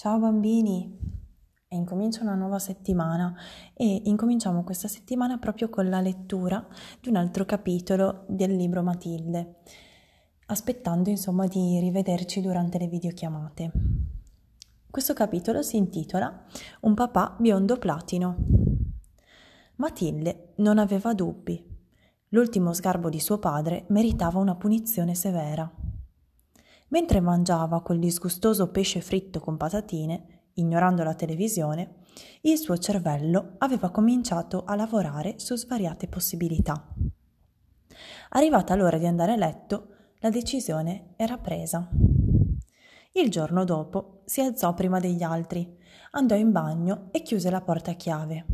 Ciao bambini! E incomincia una nuova settimana e incominciamo questa settimana proprio con la lettura di un altro capitolo del libro Matilde, aspettando insomma di rivederci durante le videochiamate. Questo capitolo si intitola Un papà biondo platino. Matilde non aveva dubbi. L'ultimo sgarbo di suo padre meritava una punizione severa. Mentre mangiava quel disgustoso pesce fritto con patatine, ignorando la televisione, il suo cervello aveva cominciato a lavorare su svariate possibilità. Arrivata l'ora di andare a letto, la decisione era presa. Il giorno dopo si alzò prima degli altri, andò in bagno e chiuse la porta a chiave.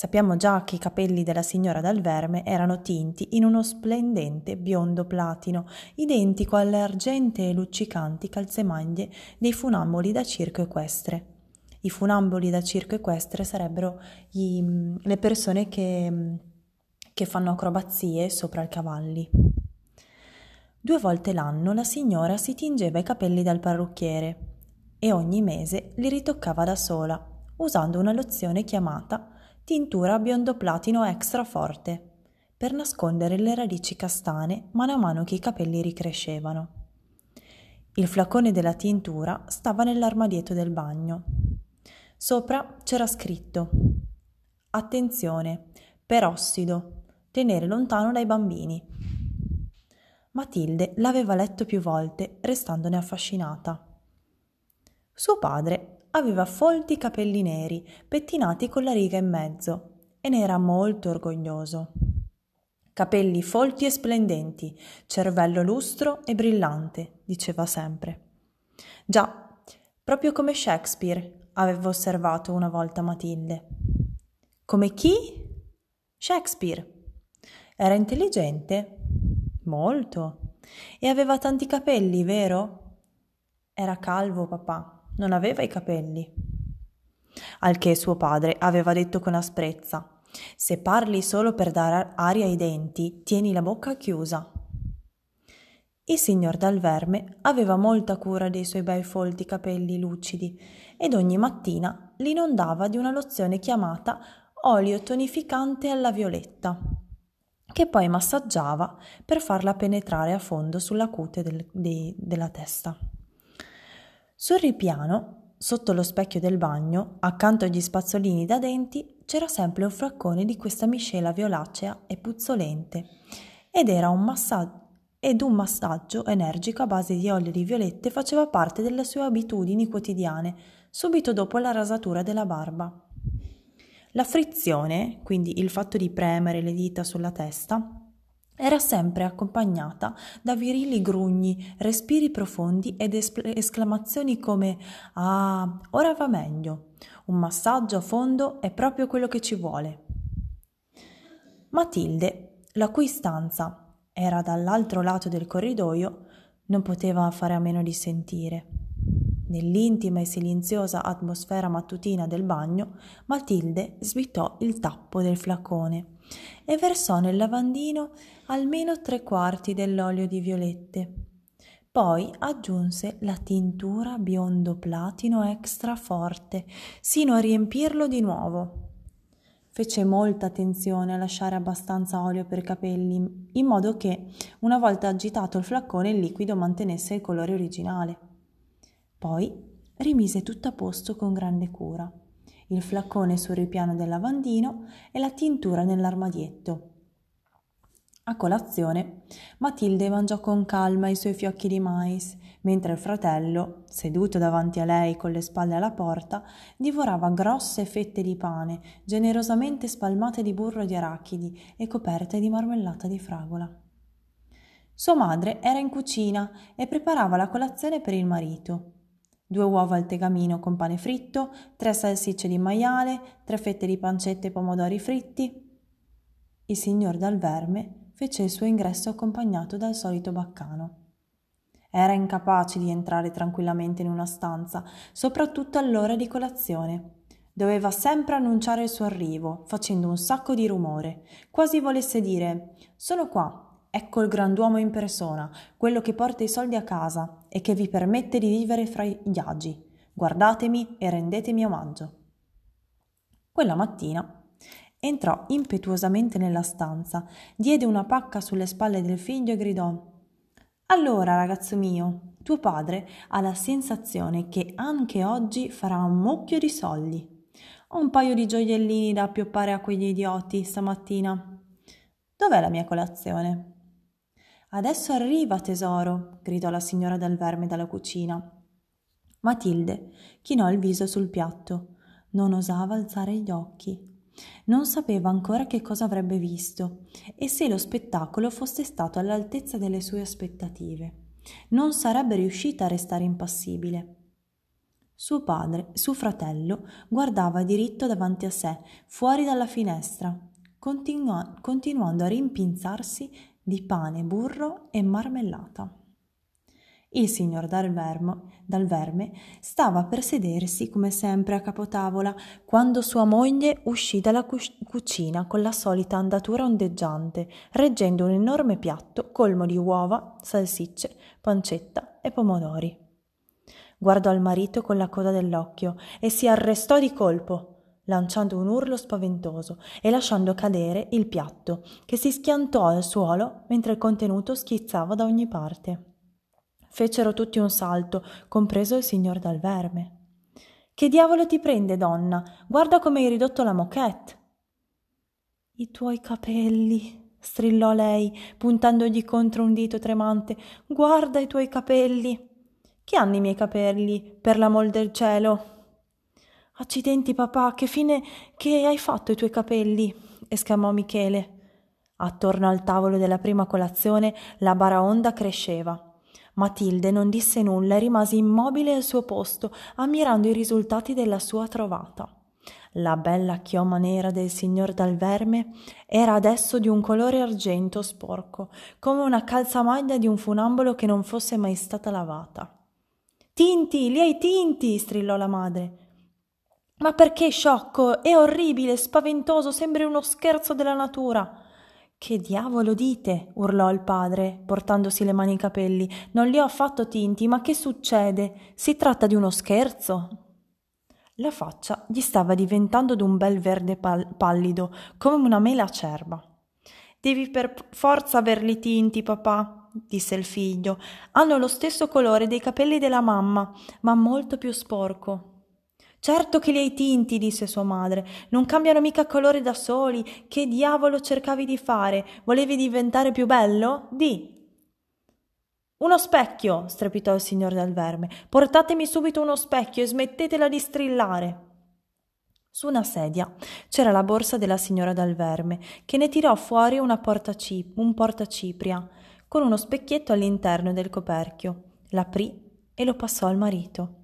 Sappiamo già che i capelli della signora Dal Verme erano tinti in uno splendente biondo platino, identico alle argentee e luccicanti calzemaglie dei funamboli da circo equestre. I funamboli da circo equestre sarebbero i, le persone che, che fanno acrobazie sopra i cavalli. Due volte l'anno la signora si tingeva i capelli dal parrucchiere e ogni mese li ritoccava da sola, usando una lozione chiamata tintura biondo platino extra forte, per nascondere le radici castane mano a mano che i capelli ricrescevano. Il flacone della tintura stava nell'armadietto del bagno. Sopra c'era scritto Attenzione, perossido, tenere lontano dai bambini. Matilde l'aveva letto più volte, restandone affascinata. Suo padre aveva folti capelli neri, pettinati con la riga in mezzo, e ne era molto orgoglioso. Capelli folti e splendenti, cervello lustro e brillante, diceva sempre. Già, proprio come Shakespeare, aveva osservato una volta Matilde. Come chi? Shakespeare. Era intelligente? Molto. E aveva tanti capelli, vero? Era calvo, papà non aveva i capelli. Al che suo padre aveva detto con asprezza Se parli solo per dare aria ai denti, tieni la bocca chiusa. Il signor Dal Verme aveva molta cura dei suoi bei folti capelli lucidi ed ogni mattina li inondava di una lozione chiamata olio tonificante alla violetta, che poi massaggiava per farla penetrare a fondo sulla cute del, de, della testa. Sul ripiano, sotto lo specchio del bagno, accanto agli spazzolini da denti, c'era sempre un flaccone di questa miscela violacea e puzzolente ed era un massaggio ed un massaggio energico a base di olio di violette faceva parte delle sue abitudini quotidiane, subito dopo la rasatura della barba. La frizione, quindi il fatto di premere le dita sulla testa, era sempre accompagnata da virili grugni, respiri profondi ed esclamazioni come Ah, ora va meglio. Un massaggio a fondo è proprio quello che ci vuole. Matilde, la cui stanza era dall'altro lato del corridoio, non poteva fare a meno di sentire. Nell'intima e silenziosa atmosfera mattutina del bagno, Matilde svitò il tappo del flacone e versò nel lavandino almeno tre quarti dell'olio di violette. Poi aggiunse la tintura biondo platino extra forte, sino a riempirlo di nuovo. Fece molta attenzione a lasciare abbastanza olio per i capelli, in modo che, una volta agitato il flaccone, il liquido mantenesse il colore originale. Poi rimise tutto a posto con grande cura il flaccone sul ripiano del lavandino e la tintura nell'armadietto. A colazione, Matilde mangiò con calma i suoi fiocchi di mais, mentre il fratello, seduto davanti a lei con le spalle alla porta, divorava grosse fette di pane, generosamente spalmate di burro di arachidi e coperte di marmellata di fragola. Sua madre era in cucina e preparava la colazione per il marito due uova al tegamino con pane fritto, tre salsicce di maiale, tre fette di pancetta e pomodori fritti. Il signor Dal Verme fece il suo ingresso accompagnato dal solito baccano. Era incapace di entrare tranquillamente in una stanza, soprattutto all'ora di colazione. Doveva sempre annunciare il suo arrivo, facendo un sacco di rumore, quasi volesse dire Sono qua, Ecco il grand'uomo in persona, quello che porta i soldi a casa e che vi permette di vivere fra gli agi. Guardatemi e rendetemi omaggio. Quella mattina entrò impetuosamente nella stanza, diede una pacca sulle spalle del figlio e gridò Allora, ragazzo mio, tuo padre ha la sensazione che anche oggi farà un mucchio di soldi. Ho un paio di gioiellini da appioppare a quegli idioti stamattina. Dov'è la mia colazione? Adesso arriva, tesoro, gridò la signora del verme dalla cucina. Matilde chinò il viso sul piatto. Non osava alzare gli occhi. Non sapeva ancora che cosa avrebbe visto e se lo spettacolo fosse stato all'altezza delle sue aspettative. Non sarebbe riuscita a restare impassibile. Suo padre, suo fratello, guardava diritto davanti a sé, fuori dalla finestra, continua- continuando a rimpinzarsi di pane, burro e marmellata. Il signor dal, vermo, dal verme stava per sedersi come sempre a capotavola quando sua moglie uscì dalla cucina con la solita andatura ondeggiante, reggendo un enorme piatto colmo di uova, salsicce, pancetta e pomodori. Guardò il marito con la coda dell'occhio e si arrestò di colpo, lanciando un urlo spaventoso e lasciando cadere il piatto, che si schiantò al suolo mentre il contenuto schizzava da ogni parte. Fecero tutti un salto, compreso il signor dal verme. Che diavolo ti prende, donna? Guarda come hai ridotto la moquette. I tuoi capelli, strillò lei, puntandogli contro un dito tremante. Guarda i tuoi capelli. Che hanno i miei capelli, per l'amor del cielo? Accidenti, papà, che fine che hai fatto i tuoi capelli? esclamò Michele. Attorno al tavolo della prima colazione la baraonda cresceva. Matilde non disse nulla e rimase immobile al suo posto, ammirando i risultati della sua trovata. La bella chioma nera del signor dal verme era adesso di un colore argento sporco, come una calzamaglia di un funambolo che non fosse mai stata lavata. Tinti, li hai tinti! strillò la madre. Ma perché sciocco? È orribile, spaventoso, sembri uno scherzo della natura. Che diavolo dite? urlò il padre, portandosi le mani ai capelli. Non li ho affatto tinti, ma che succede? Si tratta di uno scherzo? La faccia gli stava diventando d'un bel verde pal- pallido, come una mela acerba. Devi per forza averli tinti, papà, disse il figlio. Hanno lo stesso colore dei capelli della mamma, ma molto più sporco. Certo che li hai tinti, disse sua madre. Non cambiano mica colore da soli. Che diavolo cercavi di fare? Volevi diventare più bello? Di. Uno specchio, strepitò il signor del verme. Portatemi subito uno specchio e smettetela di strillare. Su una sedia c'era la borsa della signora dal verme, che ne tirò fuori una portacip- un portacipria, con uno specchietto all'interno del coperchio. L'aprì e lo passò al marito.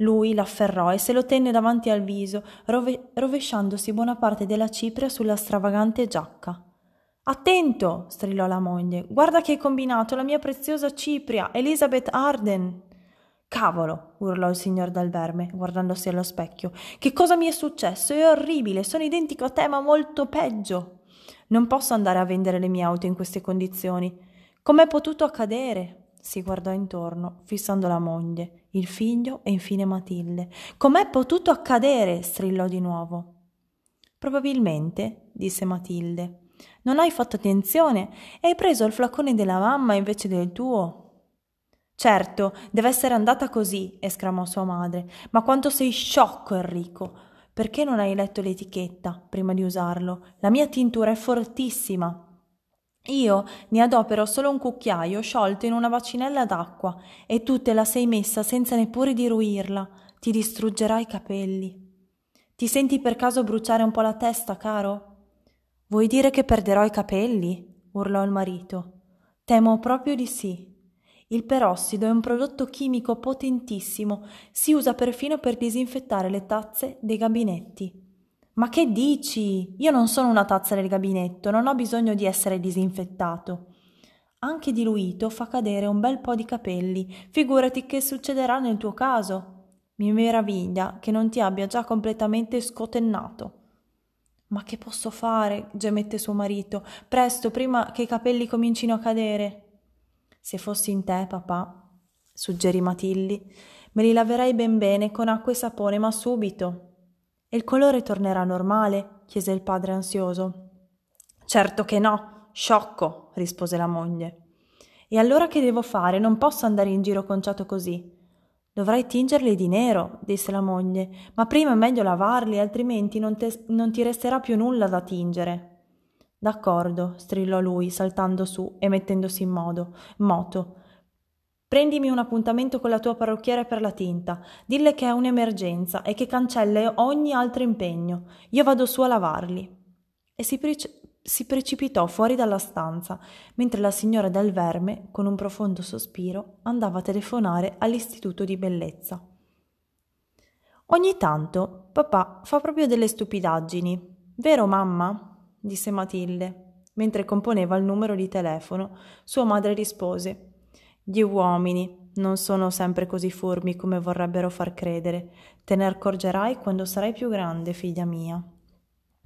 Lui l'afferrò e se lo tenne davanti al viso, rove- rovesciandosi buona parte della cipria sulla stravagante giacca. Attento! strillò la moglie. Guarda che hai combinato la mia preziosa cipria, Elizabeth Arden. Cavolo! urlò il signor Dal Verme, guardandosi allo specchio. Che cosa mi è successo? È orribile, sono identico a te, ma molto peggio. Non posso andare a vendere le mie auto in queste condizioni. Com'è potuto accadere? Si guardò intorno, fissando la moglie, il figlio e infine Matilde. Com'è potuto accadere? strillò di nuovo. Probabilmente, disse Matilde. Non hai fatto attenzione e hai preso il flacone della mamma invece del tuo. Certo, deve essere andata così, esclamò sua madre. Ma quanto sei sciocco, Enrico! Perché non hai letto l'etichetta prima di usarlo? La mia tintura è fortissima. Io ne adopero solo un cucchiaio sciolto in una bacinella d'acqua e tu te la sei messa senza neppure diluirla. Ti distruggerà i capelli. Ti senti per caso bruciare un po' la testa, caro? Vuoi dire che perderò i capelli? urlò il marito. Temo proprio di sì. Il perossido è un prodotto chimico potentissimo, si usa perfino per disinfettare le tazze dei gabinetti. Ma che dici? Io non sono una tazza del gabinetto, non ho bisogno di essere disinfettato. Anche diluito fa cadere un bel po' di capelli, figurati che succederà nel tuo caso. Mi meraviglia che non ti abbia già completamente scotennato. Ma che posso fare? gemette suo marito. Presto, prima che i capelli comincino a cadere. Se fossi in te, papà, suggerì Matilde, Me li laverei ben bene con acqua e sapone, ma subito. Il colore tornerà normale? chiese il padre ansioso. Certo che no, sciocco, rispose la moglie. E allora che devo fare? Non posso andare in giro conciato così. Dovrai tingerli di nero, disse la moglie, ma prima è meglio lavarli, altrimenti non, te, non ti resterà più nulla da tingere. D'accordo, strillò lui, saltando su e mettendosi in modo, moto. Prendimi un appuntamento con la tua parrucchiera per la tinta. Dille che è un'emergenza e che cancella ogni altro impegno. Io vado su a lavarli. E si, pre- si precipitò fuori dalla stanza, mentre la signora del Verme, con un profondo sospiro, andava a telefonare all'istituto di bellezza. Ogni tanto papà fa proprio delle stupidaggini. Vero, mamma? disse Matilde. Mentre componeva il numero di telefono, sua madre rispose Gli uomini non sono sempre così furbi come vorrebbero far credere. Te ne accorgerai quando sarai più grande, figlia mia.